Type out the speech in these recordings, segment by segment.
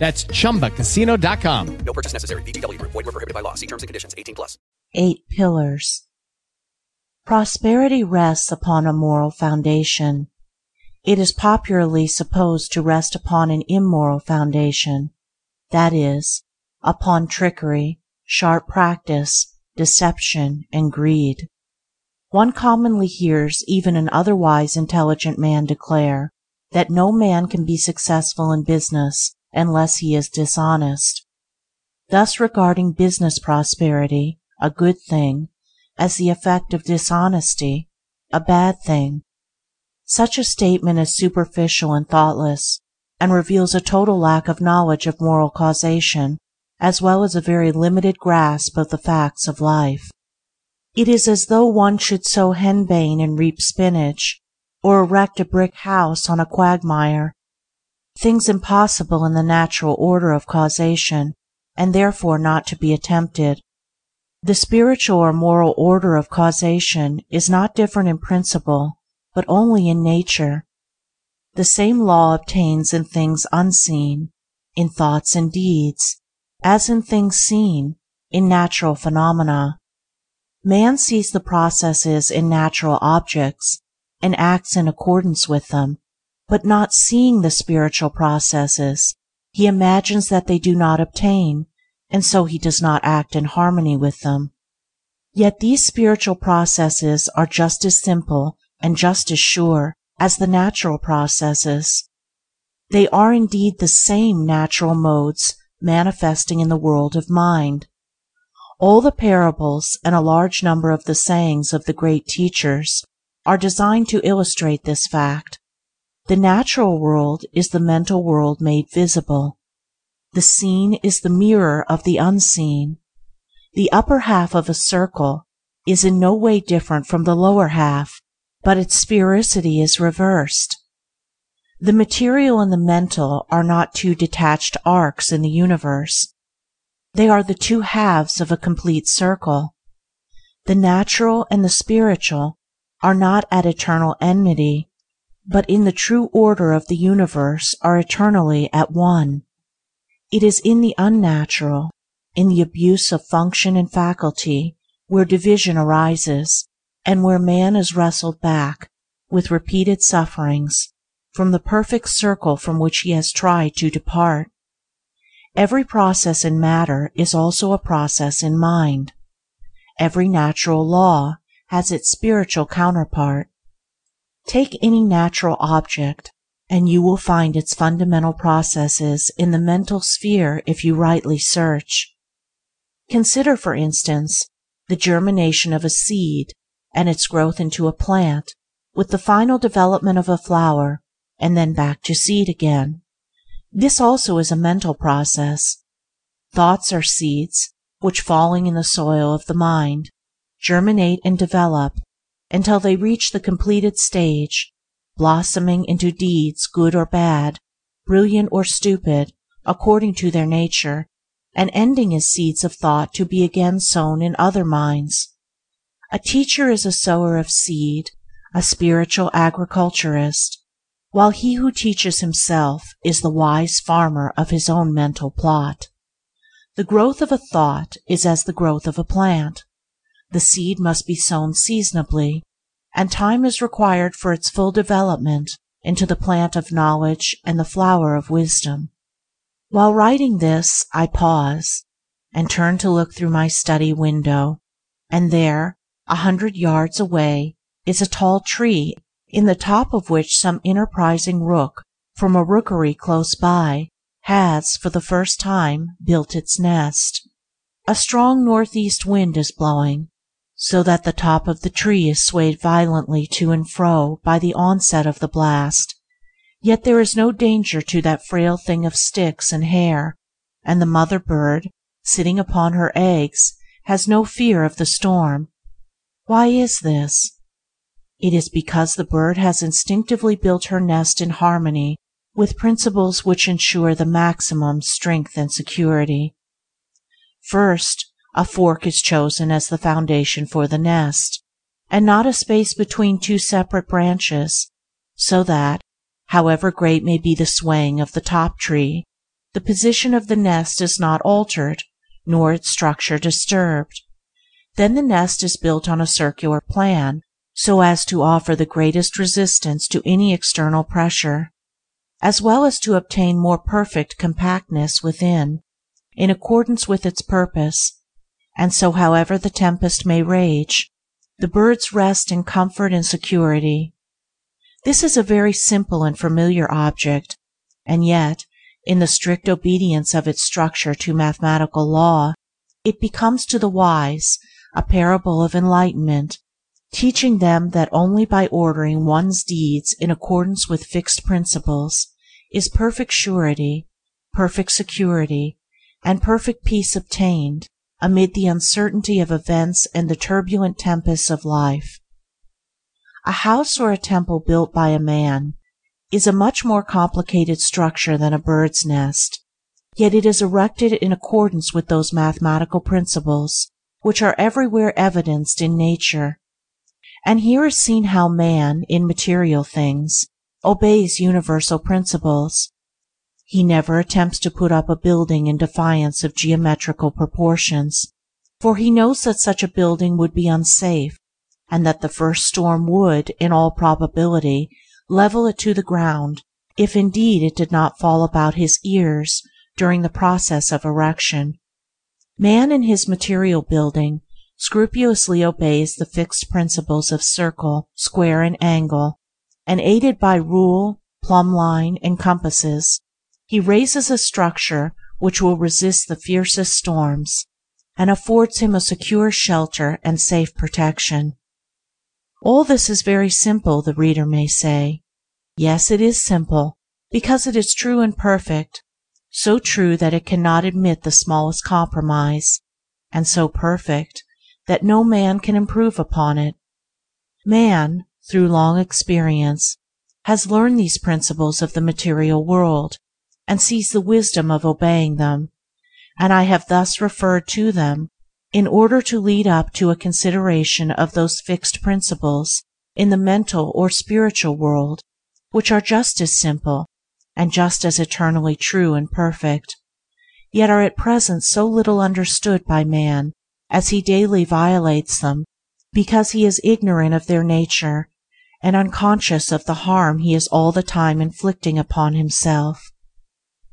That's chumbacasino.com. No purchase necessary. VGW Group. Void were prohibited by law. See terms and conditions. 18 plus. Eight Pillars Prosperity rests upon a moral foundation. It is popularly supposed to rest upon an immoral foundation, that is, upon trickery, sharp practice, deception, and greed. One commonly hears even an otherwise intelligent man declare that no man can be successful in business unless he is dishonest, thus regarding business prosperity, a good thing, as the effect of dishonesty, a bad thing. Such a statement is superficial and thoughtless, and reveals a total lack of knowledge of moral causation as well as a very limited grasp of the facts of life. It is as though one should sow henbane and reap spinach, or erect a brick house on a quagmire things impossible in the natural order of causation, and therefore not to be attempted. The spiritual or moral order of causation is not different in principle, but only in nature. The same law obtains in things unseen, in thoughts and deeds, as in things seen, in natural phenomena. Man sees the processes in natural objects, and acts in accordance with them, but not seeing the spiritual processes, he imagines that they do not obtain, and so he does not act in harmony with them. Yet these spiritual processes are just as simple and just as sure as the natural processes. They are indeed the same natural modes manifesting in the world of mind. All the parables and a large number of the sayings of the great teachers are designed to illustrate this fact. The natural world is the mental world made visible. The seen is the mirror of the unseen. The upper half of a circle is in no way different from the lower half, but its sphericity is reversed. The material and the mental are not two detached arcs in the universe. They are the two halves of a complete circle. The natural and the spiritual are not at eternal enmity, but in the true order of the universe are eternally at one. It is in the unnatural, in the abuse of function and faculty, where division arises, and where man is wrestled back, with repeated sufferings, from the perfect circle from which he has tried to depart. Every process in matter is also a process in mind. Every natural law has its spiritual counterpart. Take any natural object, and you will find its fundamental processes in the mental sphere if you rightly search. Consider, for instance, the germination of a seed and its growth into a plant, with the final development of a flower, and then back to seed again. This also is a mental process. Thoughts are seeds which, falling in the soil of the mind, germinate and develop until they reach the completed stage, blossoming into deeds good or bad, brilliant or stupid, according to their nature, and ending as seeds of thought to be again sown in other minds. A teacher is a sower of seed, a spiritual agriculturist, while he who teaches himself is the wise farmer of his own mental plot. The growth of a thought is as the growth of a plant. The seed must be sown seasonably, and time is required for its full development into the plant of knowledge and the flower of wisdom. While writing this I pause, and turn to look through my study window, and there, a hundred yards away, is a tall tree in the top of which some enterprising rook from a rookery close by has, for the first time, built its nest. A strong north east wind is blowing, so that the top of the tree is swayed violently to and fro by the onset of the blast, yet there is no danger to that frail thing of sticks and hair, and the mother bird, sitting upon her eggs, has no fear of the storm. Why is this? It is because the bird has instinctively built her nest in harmony with principles which ensure the maximum strength and security. First, a fork is chosen as the foundation for the nest, and not a space between two separate branches, so that, however great may be the swaying of the top tree, the position of the nest is not altered, nor its structure disturbed. Then the nest is built on a circular plan so as to offer the greatest resistance to any external pressure, as well as to obtain more perfect compactness within, in accordance with its purpose, and so however the tempest may rage, the birds rest in comfort and security. This is a very simple and familiar object, and yet, in the strict obedience of its structure to mathematical law, it becomes to the wise a parable of enlightenment, teaching them that only by ordering one's deeds in accordance with fixed principles is perfect surety, perfect security, and perfect peace obtained amid the uncertainty of events and the turbulent tempests of life. A house or a temple built by a man is a much more complicated structure than a bird's nest, yet it is erected in accordance with those mathematical principles which are everywhere evidenced in nature, and here is seen how man, in material things, obeys universal principles. He never attempts to put up a building in defiance of geometrical proportions, for he knows that such a building would be unsafe, and that the first storm would, in all probability, level it to the ground, if indeed it did not fall about his ears during the process of erection. Man in his material building scrupulously obeys the fixed principles of circle, square, and angle, and aided by rule, plumb line, and compasses, he raises a structure which will resist the fiercest storms, and affords him a secure shelter and safe protection. All this is very simple, the reader may say. Yes, it is simple, because it is true and perfect, so true that it cannot admit the smallest compromise, and so perfect that no man can improve upon it. Man, through long experience, has learned these principles of the material world, and sees the wisdom of obeying them, and I have thus referred to them in order to lead up to a consideration of those fixed principles in the mental or spiritual world which are just as simple, and just as eternally true and perfect, yet are at present so little understood by man as he daily violates them because he is ignorant of their nature and unconscious of the harm he is all the time inflicting upon himself.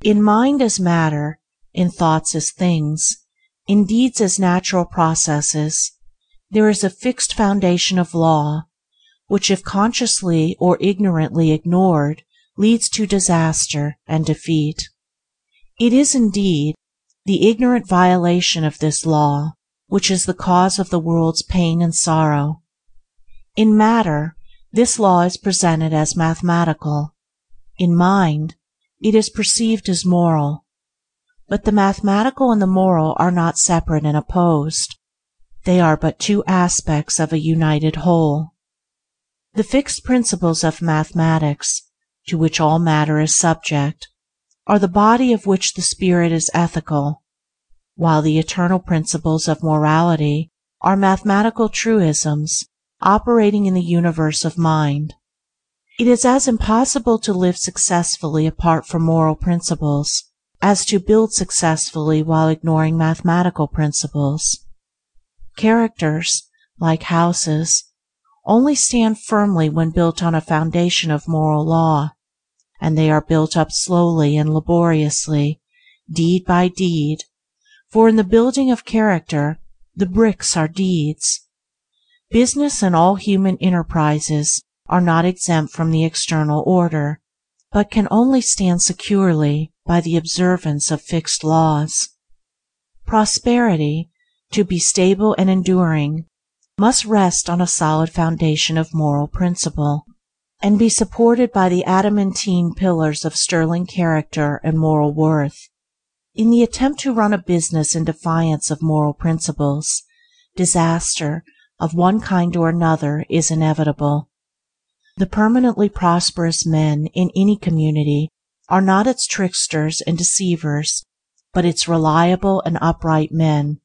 In mind as matter, in thoughts as things, in deeds as natural processes, there is a fixed foundation of law, which if consciously or ignorantly ignored leads to disaster and defeat. It is, indeed, the ignorant violation of this law which is the cause of the world's pain and sorrow. In matter, this law is presented as mathematical; in mind, it is perceived as moral. But the mathematical and the moral are not separate and opposed; they are but two aspects of a united whole. The fixed principles of mathematics, to which all matter is subject, are the body of which the spirit is ethical while the eternal principles of morality are mathematical truisms operating in the universe of mind. It is as impossible to live successfully apart from moral principles as to build successfully while ignoring mathematical principles. Characters, like houses, only stand firmly when built on a foundation of moral law, and they are built up slowly and laboriously, deed by deed, for in the building of character the bricks are deeds. Business and all human enterprises are not exempt from the external order, but can only stand securely by the observance of fixed laws. Prosperity, to be stable and enduring, must rest on a solid foundation of moral principle, and be supported by the adamantine pillars of sterling character and moral worth. In the attempt to run a business in defiance of moral principles, disaster of one kind or another is inevitable. The permanently prosperous men in any community are not its tricksters and deceivers, but its reliable and upright men.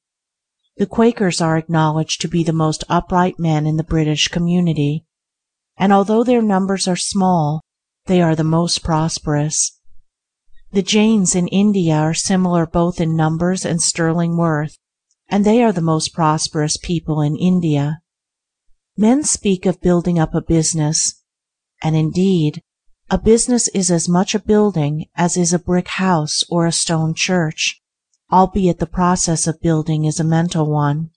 The Quakers are acknowledged to be the most upright men in the British community, and although their numbers are small, they are the most prosperous. The Jains in India are similar both in numbers and sterling worth, and they are the most prosperous people in India. Men speak of building up a business, and indeed a business is as much a building as is a brick house or a stone church, albeit the process of building is a mental one.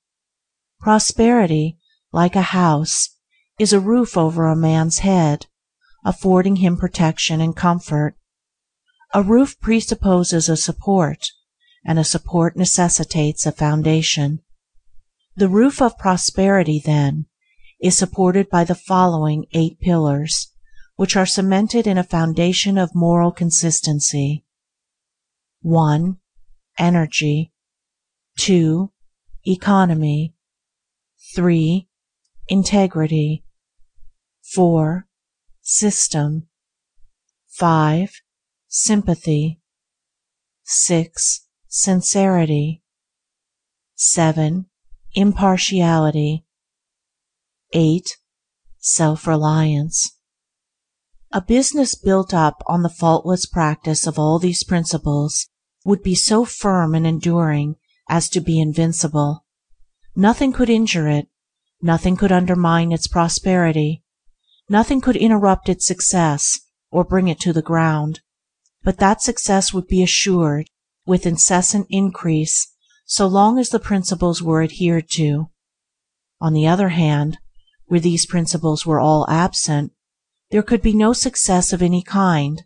Prosperity, like a house, is a roof over a man's head, affording him protection and comfort. A roof presupposes a support, and a support necessitates a foundation. The roof of prosperity, then, is supported by the following eight pillars, which are cemented in a foundation of moral consistency: 1. Energy 2. Economy 3. Integrity 4. System 5. Sympathy 6. Sincerity 7. Impartiality 8. Self-reliance a business built up on the faultless practice of all these principles would be so firm and enduring as to be invincible. Nothing could injure it, nothing could undermine its prosperity, nothing could interrupt its success or bring it to the ground, but that success would be assured with incessant increase so long as the principles were adhered to. On the other hand, where these principles were all absent, there could be no success of any kind;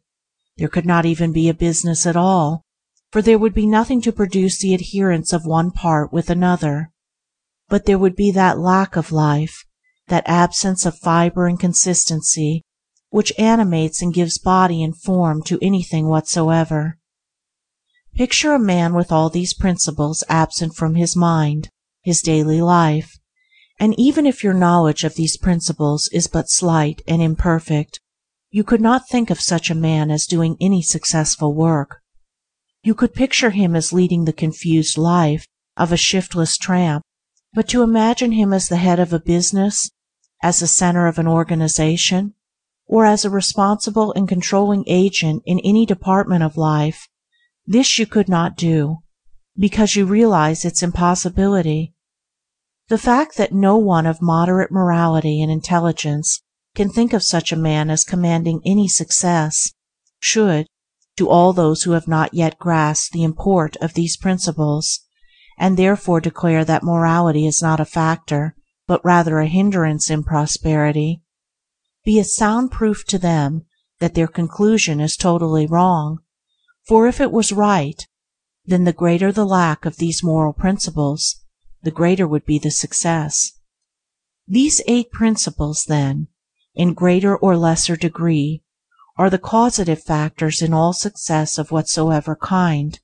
there could not even be a business at all, for there would be nothing to produce the adherence of one part with another; but there would be that lack of life, that absence of fibre and consistency, which animates and gives body and form to anything whatsoever. Picture a man with all these principles absent from his mind, his daily life and even if your knowledge of these principles is but slight and imperfect, you could not think of such a man as doing any successful work. You could picture him as leading the confused life of a shiftless tramp, but to imagine him as the head of a business, as the center of an organization, or as a responsible and controlling agent in any department of life, this you could not do, because you realize its impossibility. The fact that no one of moderate morality and intelligence can think of such a man as commanding any success, should, to all those who have not yet grasped the import of these principles, and therefore declare that morality is not a factor, but rather a hindrance in prosperity, be a sound proof to them that their conclusion is totally wrong, for if it was right, then the greater the lack of these moral principles the greater would be the success. These eight principles, then, in greater or lesser degree, are the causative factors in all success of whatsoever kind.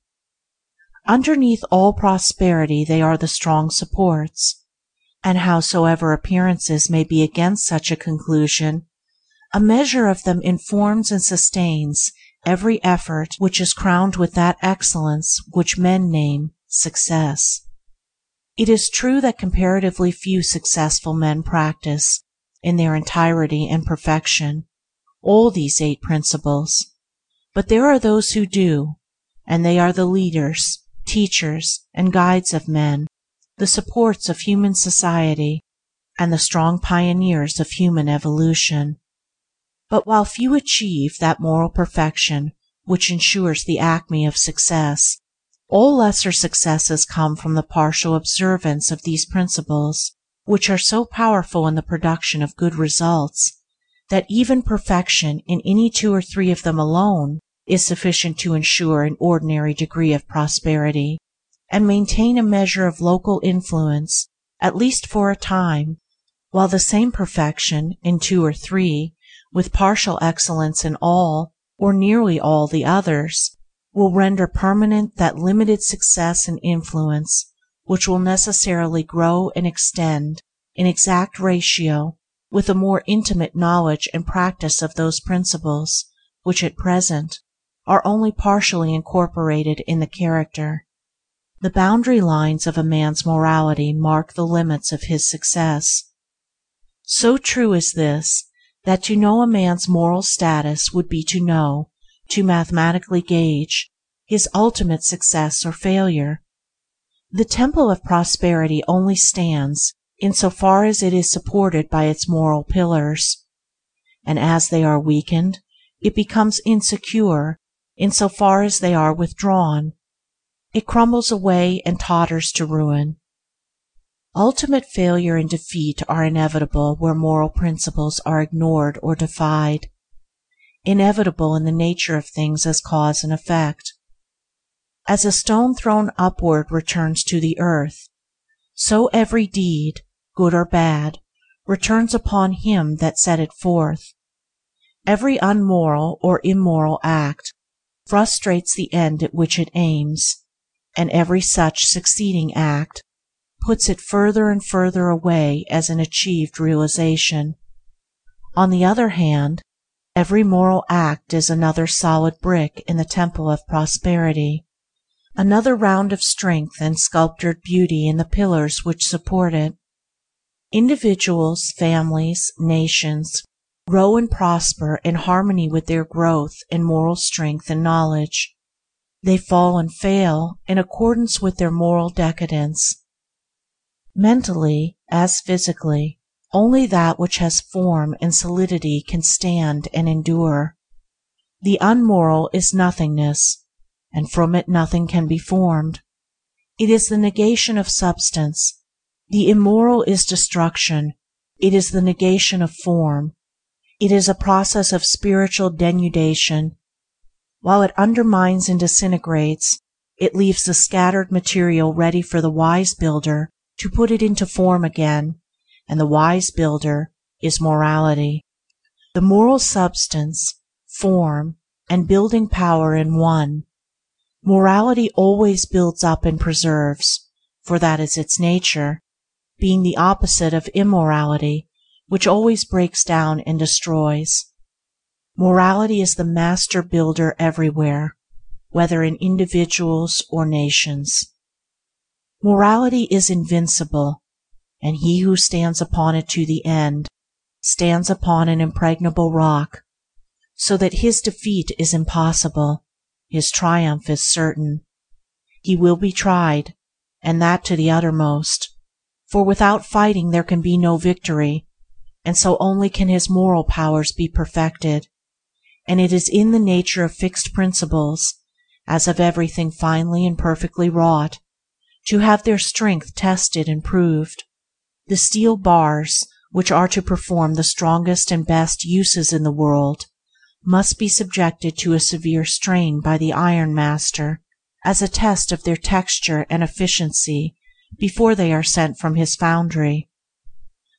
Underneath all prosperity they are the strong supports, and howsoever appearances may be against such a conclusion, a measure of them informs and sustains every effort which is crowned with that excellence which men name success. It is true that comparatively few successful men practice, in their entirety and perfection, all these eight principles, but there are those who do, and they are the leaders, teachers, and guides of men, the supports of human society, and the strong pioneers of human evolution. But while few achieve that moral perfection which ensures the acme of success, All lesser successes come from the partial observance of these principles, which are so powerful in the production of good results that even perfection in any two or three of them alone is sufficient to ensure an ordinary degree of prosperity, and maintain a measure of local influence at least for a time, while the same perfection in two or three, with partial excellence in all, or nearly all, the others, will render permanent that limited success and influence which will necessarily grow and extend in exact ratio with a more intimate knowledge and practice of those principles which at present are only partially incorporated in the character. The boundary lines of a man's morality mark the limits of his success. So true is this that to know a man's moral status would be to know, to mathematically gauge, his ultimate success or failure. The Temple of Prosperity only stands in so far as it is supported by its moral pillars, and as they are weakened it becomes insecure in so far as they are withdrawn. It crumbles away and totters to ruin. Ultimate failure and defeat are inevitable where moral principles are ignored or defied, inevitable in the nature of things as cause and effect. As a stone thrown upward returns to the earth, so every deed, good or bad, returns upon him that set it forth. Every unmoral or immoral act frustrates the end at which it aims, and every such succeeding act puts it further and further away as an achieved realization. On the other hand, every moral act is another solid brick in the temple of prosperity, another round of strength and sculptured beauty in the pillars which support it. Individuals, families, nations grow and prosper in harmony with their growth in moral strength and knowledge. They fall and fail in accordance with their moral decadence. Mentally, as physically, only that which has form and solidity can stand and endure. The unmoral is nothingness, and from it nothing can be formed. It is the negation of substance. The immoral is destruction. It is the negation of form. It is a process of spiritual denudation. While it undermines and disintegrates, it leaves the scattered material ready for the wise builder to put it into form again, and the wise builder is morality. The moral substance, form, and building power in one. Morality always builds up and preserves, for that is its nature, being the opposite of immorality which always breaks down and destroys. Morality is the master builder everywhere, whether in individuals or nations. Morality is invincible, and he who stands upon it to the end stands upon an impregnable rock, so that his defeat is impossible, his triumph is certain. He will be tried, and that to the uttermost, for without fighting there can be no victory, and so only can his moral powers be perfected, and it is in the nature of fixed principles, as of everything finely and perfectly wrought, to have their strength tested and proved. The steel bars, which are to perform the strongest and best uses in the world, must be subjected to a severe strain by the iron master as a test of their texture and efficiency before they are sent from his foundry.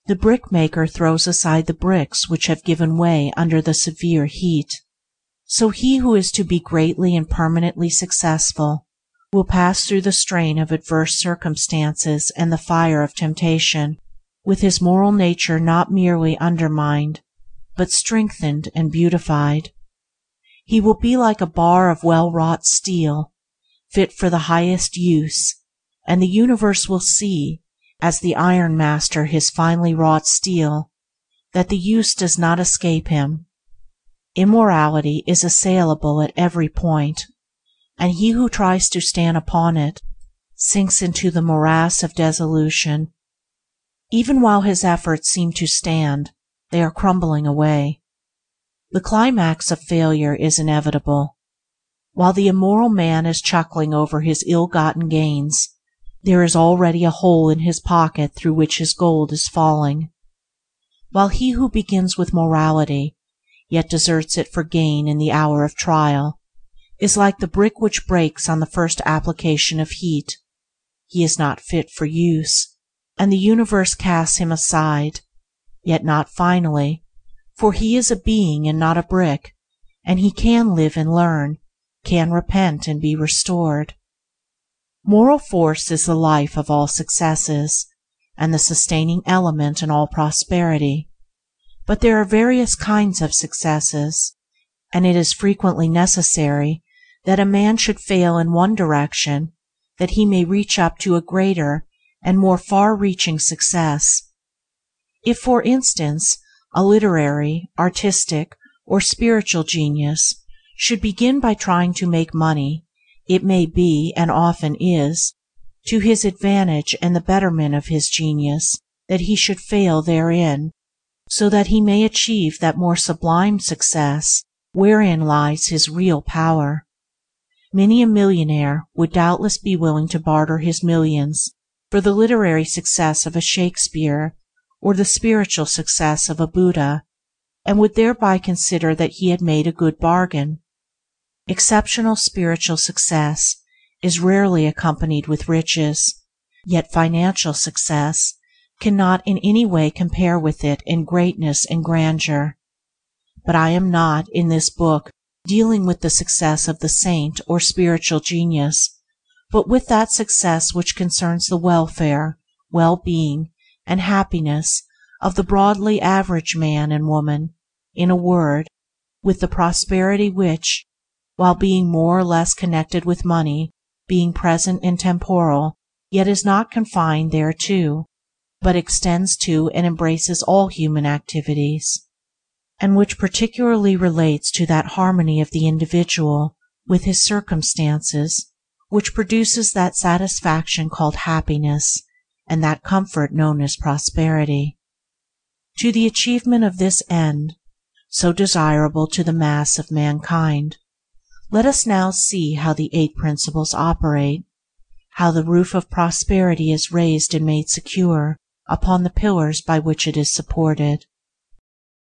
The brickmaker throws aside the bricks which have given way under the severe heat. So he who is to be greatly and permanently successful will pass through the strain of adverse circumstances and the fire of temptation with his moral nature not merely undermined, but strengthened and beautified. He will be like a bar of well wrought steel, fit for the highest use, and the universe will see as the iron master his finely wrought steel, that the use does not escape him. Immorality is assailable at every point, and he who tries to stand upon it sinks into the morass of dissolution. Even while his efforts seem to stand, they are crumbling away. The climax of failure is inevitable. While the immoral man is chuckling over his ill-gotten gains, there is already a hole in his pocket through which his gold is falling. While he who begins with morality, yet deserts it for gain in the hour of trial, is like the brick which breaks on the first application of heat, he is not fit for use, and the universe casts him aside, yet not finally, for he is a being and not a brick, and he can live and learn, can repent and be restored. Moral force is the life of all successes, and the sustaining element in all prosperity, but there are various kinds of successes, and it is frequently necessary that a man should fail in one direction that he may reach up to a greater and more far-reaching success. If, for instance, a literary, artistic, or spiritual genius should begin by trying to make money, it may be, and often is, to his advantage and the betterment of his genius that he should fail therein, so that he may achieve that more sublime success wherein lies his real power. Many a millionaire would doubtless be willing to barter his millions for the literary success of a Shakespeare or the spiritual success of a Buddha, and would thereby consider that he had made a good bargain. Exceptional spiritual success is rarely accompanied with riches, yet financial success cannot in any way compare with it in greatness and grandeur. But I am not, in this book, dealing with the success of the saint or spiritual genius, but with that success which concerns the welfare, well-being, and happiness of the broadly average man and woman; in a word, with the prosperity which, while being more or less connected with money, being present and temporal, yet is not confined thereto, but extends to and embraces all human activities and which particularly relates to that harmony of the individual with his circumstances which produces that satisfaction called happiness and that comfort known as prosperity. To the achievement of this end, so desirable to the mass of mankind, let us now see how the Eight Principles operate, how the roof of prosperity is raised and made secure upon the pillars by which it is supported.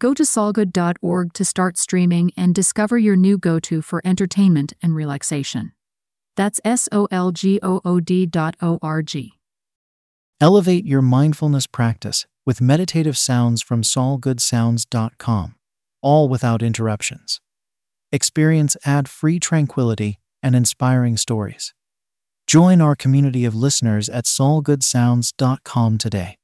Go to solgood.org to start streaming and discover your new go to for entertainment and relaxation. That's S O L G O O D O R G. Elevate your mindfulness practice with meditative sounds from solgoodsounds.com, all without interruptions. Experience ad free tranquility and inspiring stories. Join our community of listeners at solgoodsounds.com today.